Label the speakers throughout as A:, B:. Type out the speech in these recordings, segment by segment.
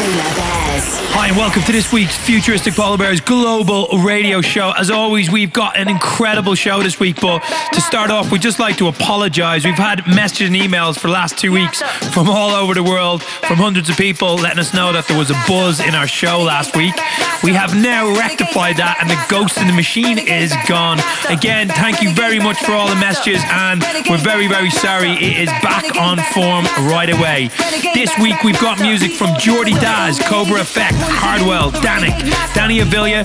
A: Hi, and welcome to this week's Futuristic Polar Bears Global Radio Show. As always, we've got an incredible show this week, but to start off, we'd just like to apologize. We've had messages and emails for the last two weeks from all over the world, from hundreds of people letting us know that there was a buzz in our show last week. We have now rectified that, and the ghost in the machine is gone. Again, thank you very much for all the messages, and we're very, very sorry. It is back on form right away. This week, we've got music from Jordy Cobra Effect, Hardwell, Dannic, Danny Avila,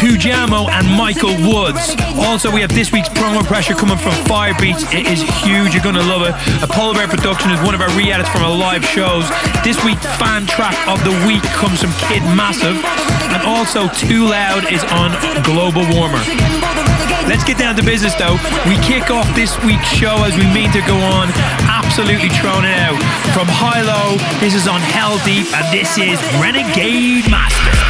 A: Tujamo, and Michael Woods. Also, we have this week's promo pressure coming from Firebeatz. It is huge. You're going to love it. A Polar Bear production is one of our re-edits from our live shows. This week, fan track of the week comes from Kid Massive. And also, Twoloud is on Global Warmer. Let's get down to business though. We kick off this week's show as we mean to go on, absolutely throwing it out. From Hi-Lo, this is on Heldeep, and this is Renegade Mastah.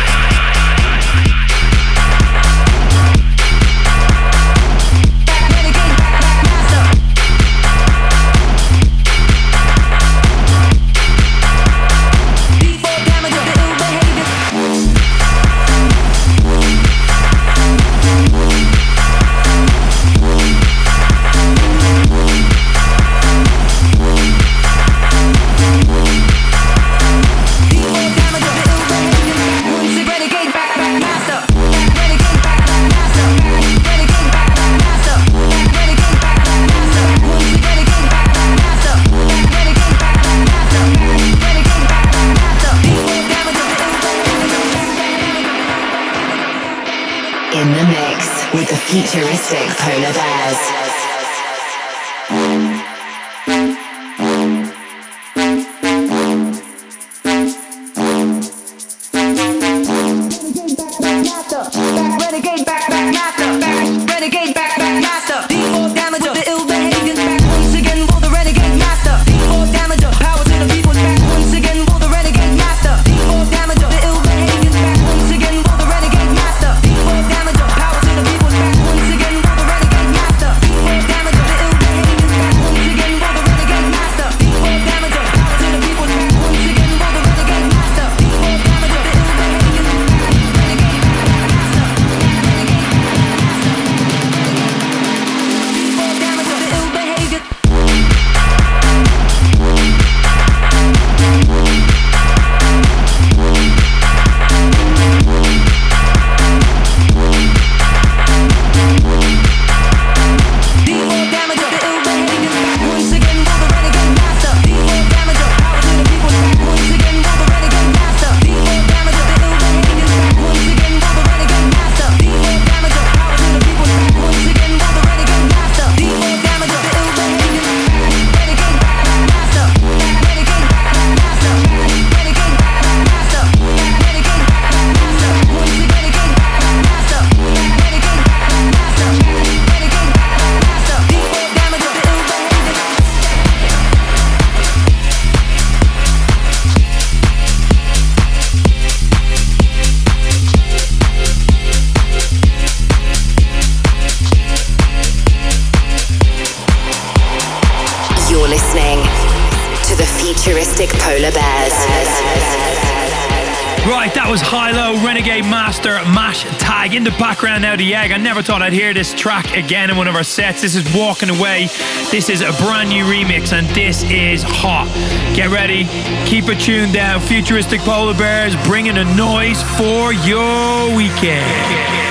B: In the
A: background now. The egg. I never thought I'd hear this track again in one of our sets. This is Walking Away. This is a brand new remix, and this is hot. Get ready, keep it tuned down. Futuristic Polar Bears bringing a noise for your weekend.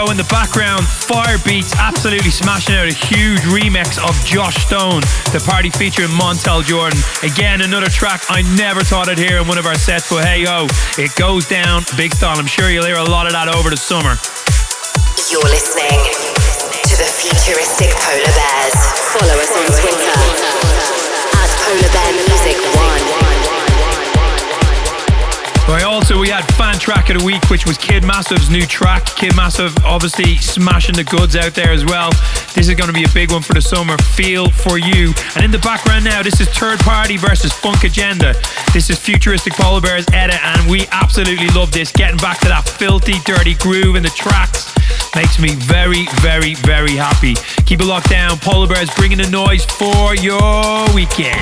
C: Show. In the background, Firebeatz absolutely smashing out a huge remix of Joe Stone, the party featuring Montell Jordan. Again, another track I never thought I'd hear in one of our sets, but hey ho, it goes down big style. I'm sure you'll hear a lot of that over the summer.
B: You're listening to the Futuristic Polar Bears. Follow us on Twitter at Polar Bear Music.
C: Right, also we had fan track of the week, which was Kid Massive's new track. Kid Massive obviously smashing the goods out there as well. This is going to be a big one for the summer. Feel for you. And in the background now, this is Third Party versus Funkagenda. This is Futuristic Polar Bears edit, and we absolutely love this. Getting back to that filthy, dirty groove in the tracks makes me very, very, very happy. Keep it locked down. Polar Bears bringing the noise for your weekend.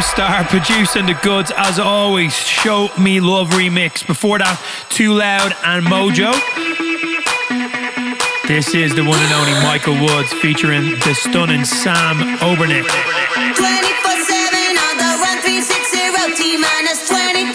C: Staar producing the goods as always. Show Me Love remix. Before that, Twoloud and Mojjjo. This is the one and only Michael Woods featuring the stunning Sam Obermik.
A: 24 7 on the 1360 T minus
D: 20.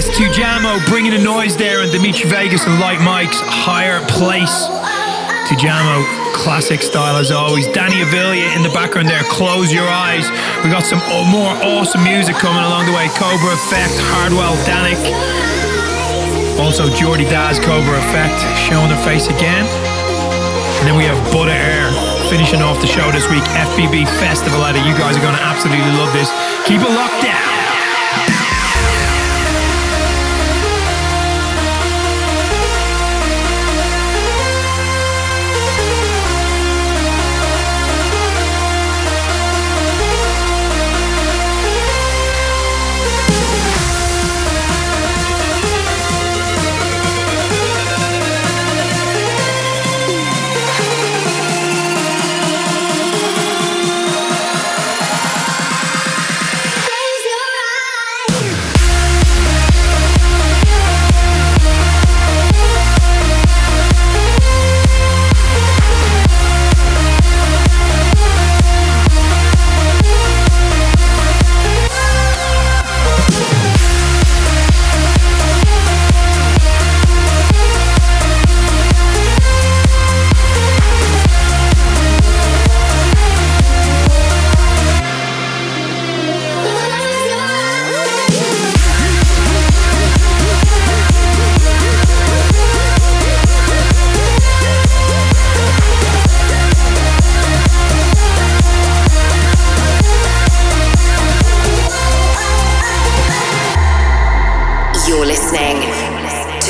C: Yes, Tujamo bringing the noise there, and Dimitri Vegas and Like Mike's higher place. Tujamo, classic style as always. Danny Avila in the background there, close your eyes. We got some more awesome music coming along the way. Cobra Effect, Hardwell, Dannic. Also, Jordy Dazz Cobra Effect showing their face again. And then we have Buddha Air finishing off the show this week, FPB Festival Edit. You guys are going to absolutely love this. Keep it locked down.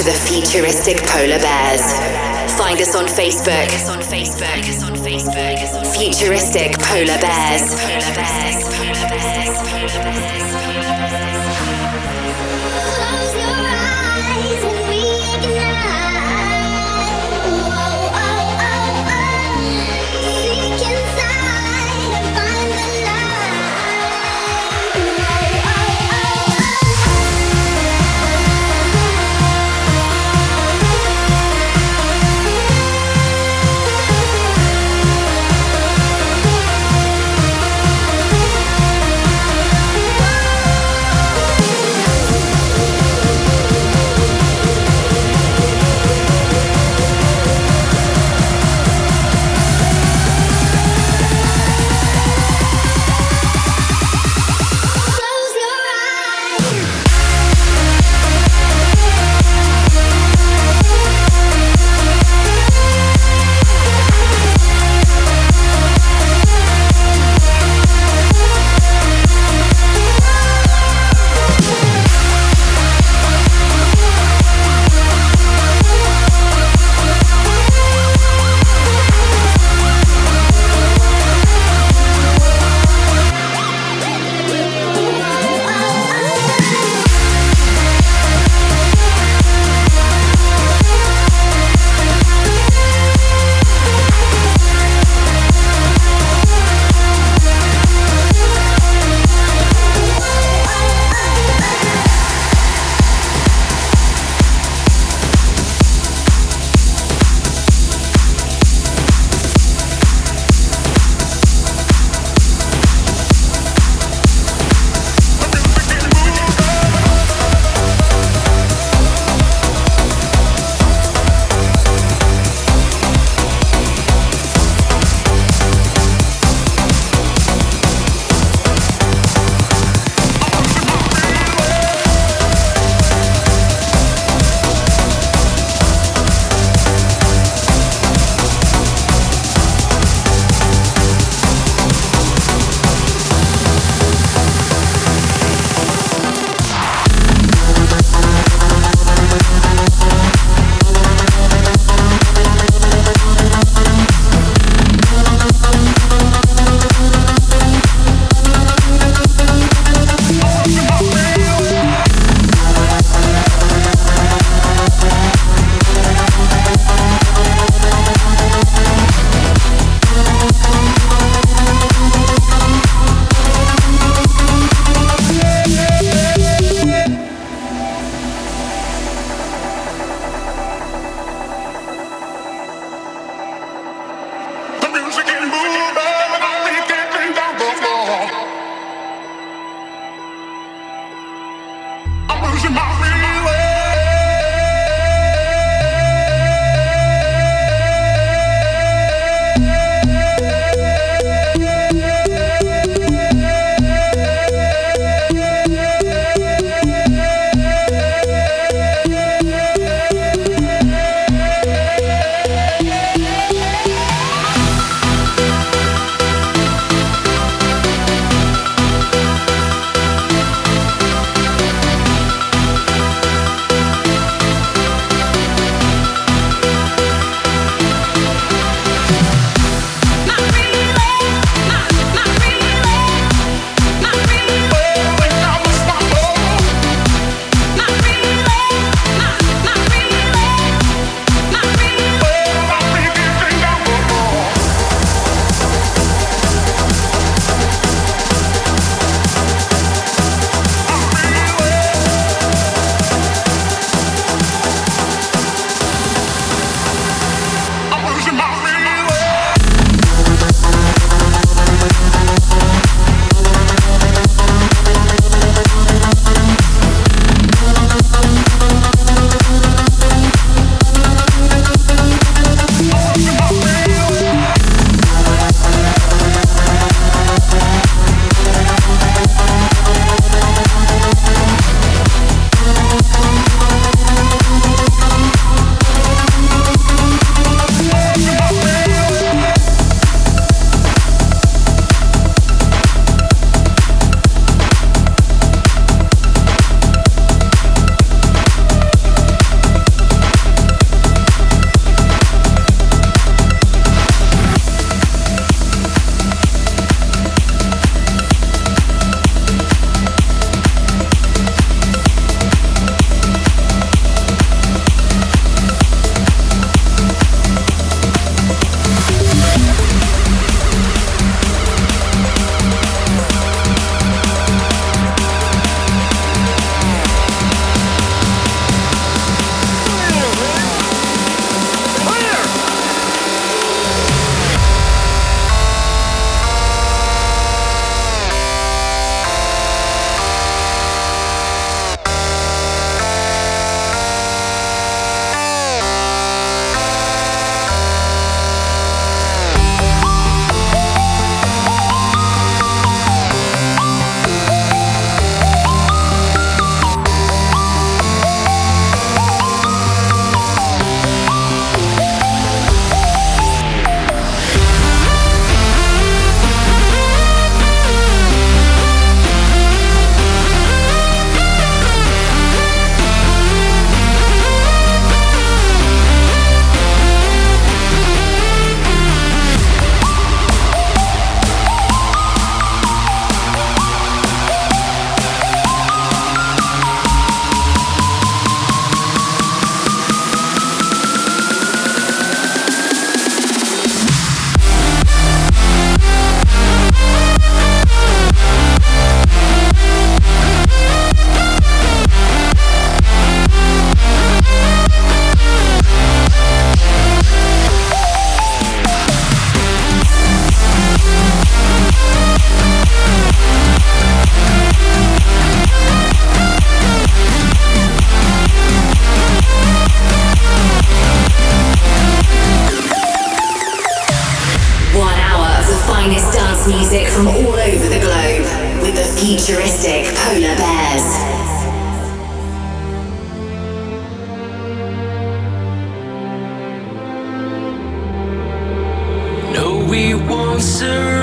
D: the futuristic polar bears. Find us on Facebook. Futuristic polar bears.
A: finest dance music
D: from all over the globe with the futuristic Polar Bears.
E: we won't surrender.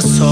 E: corazón.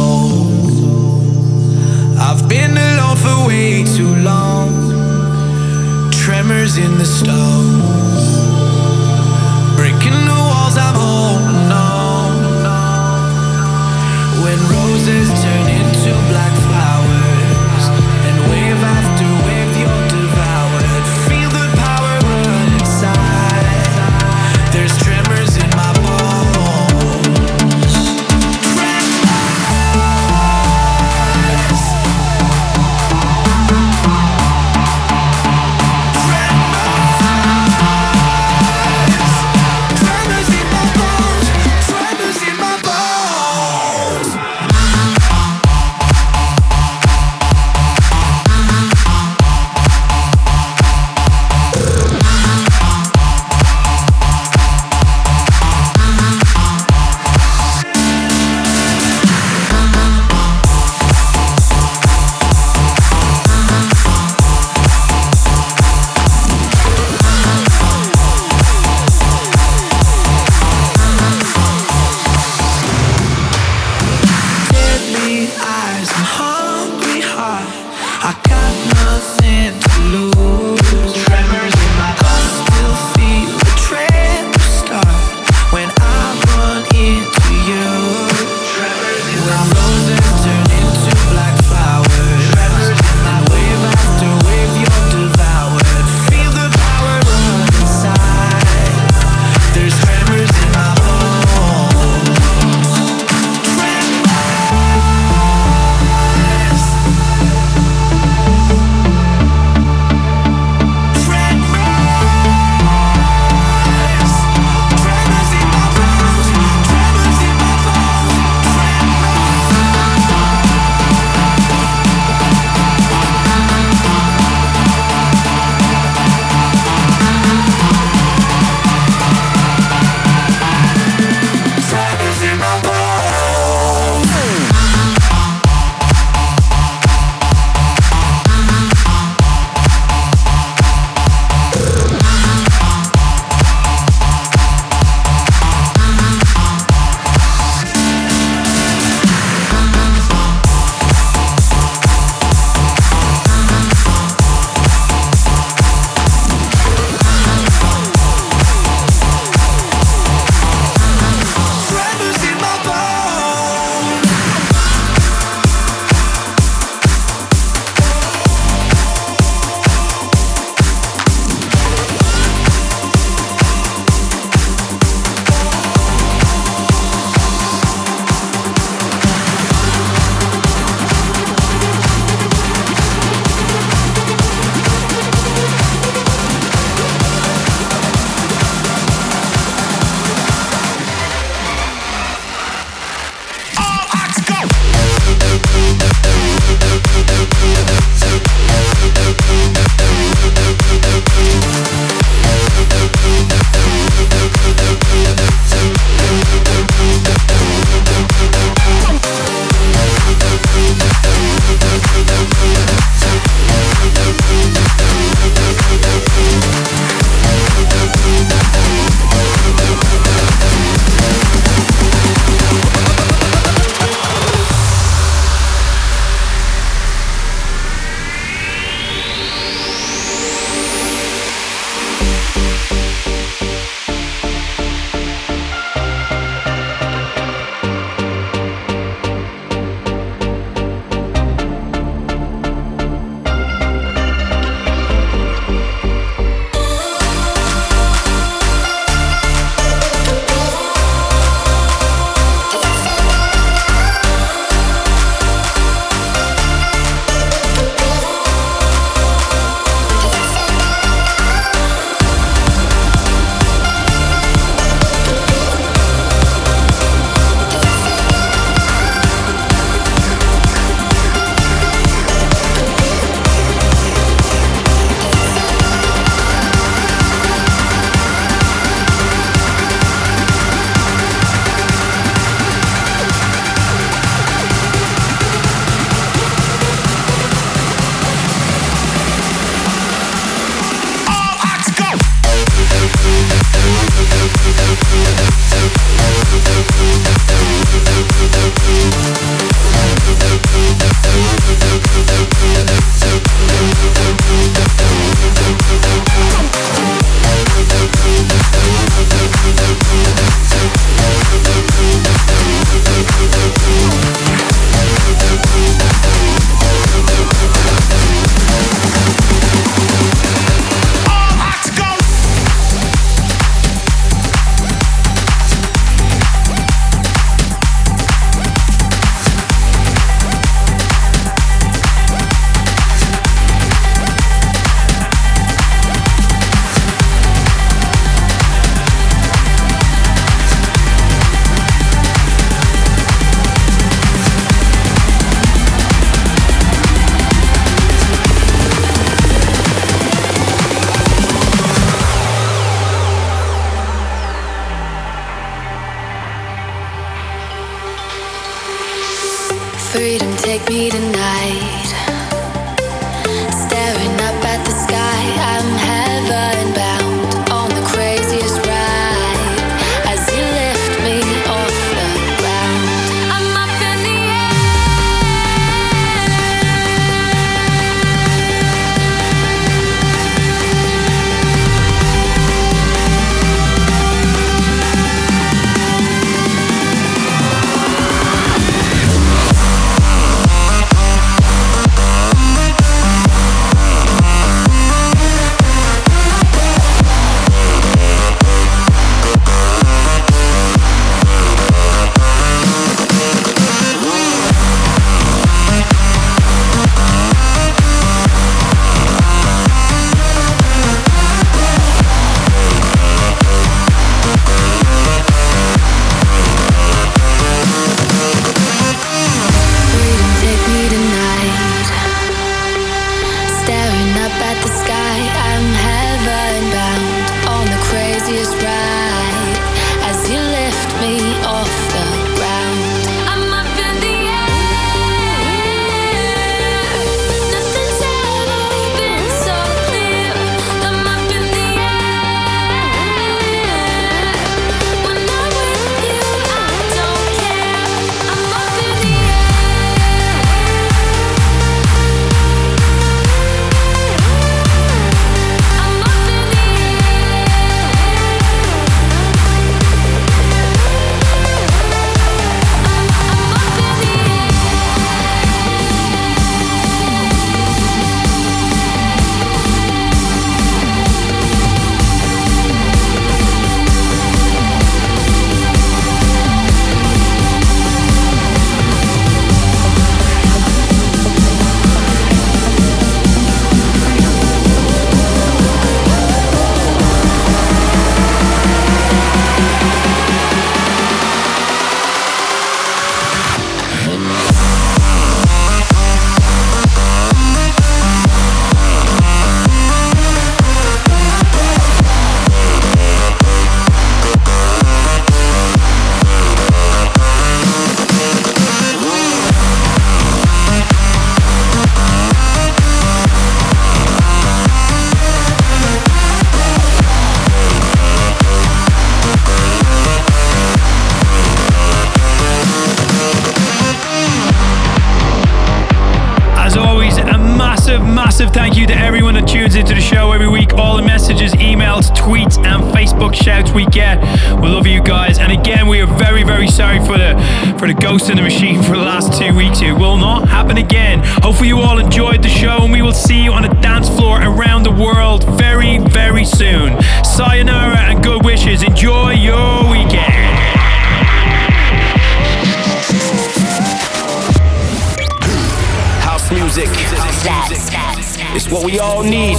E: we
F: all
G: need.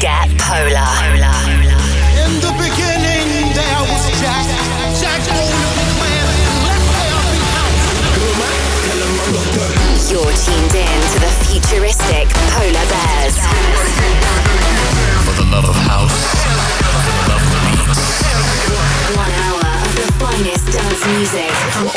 B: Get polar.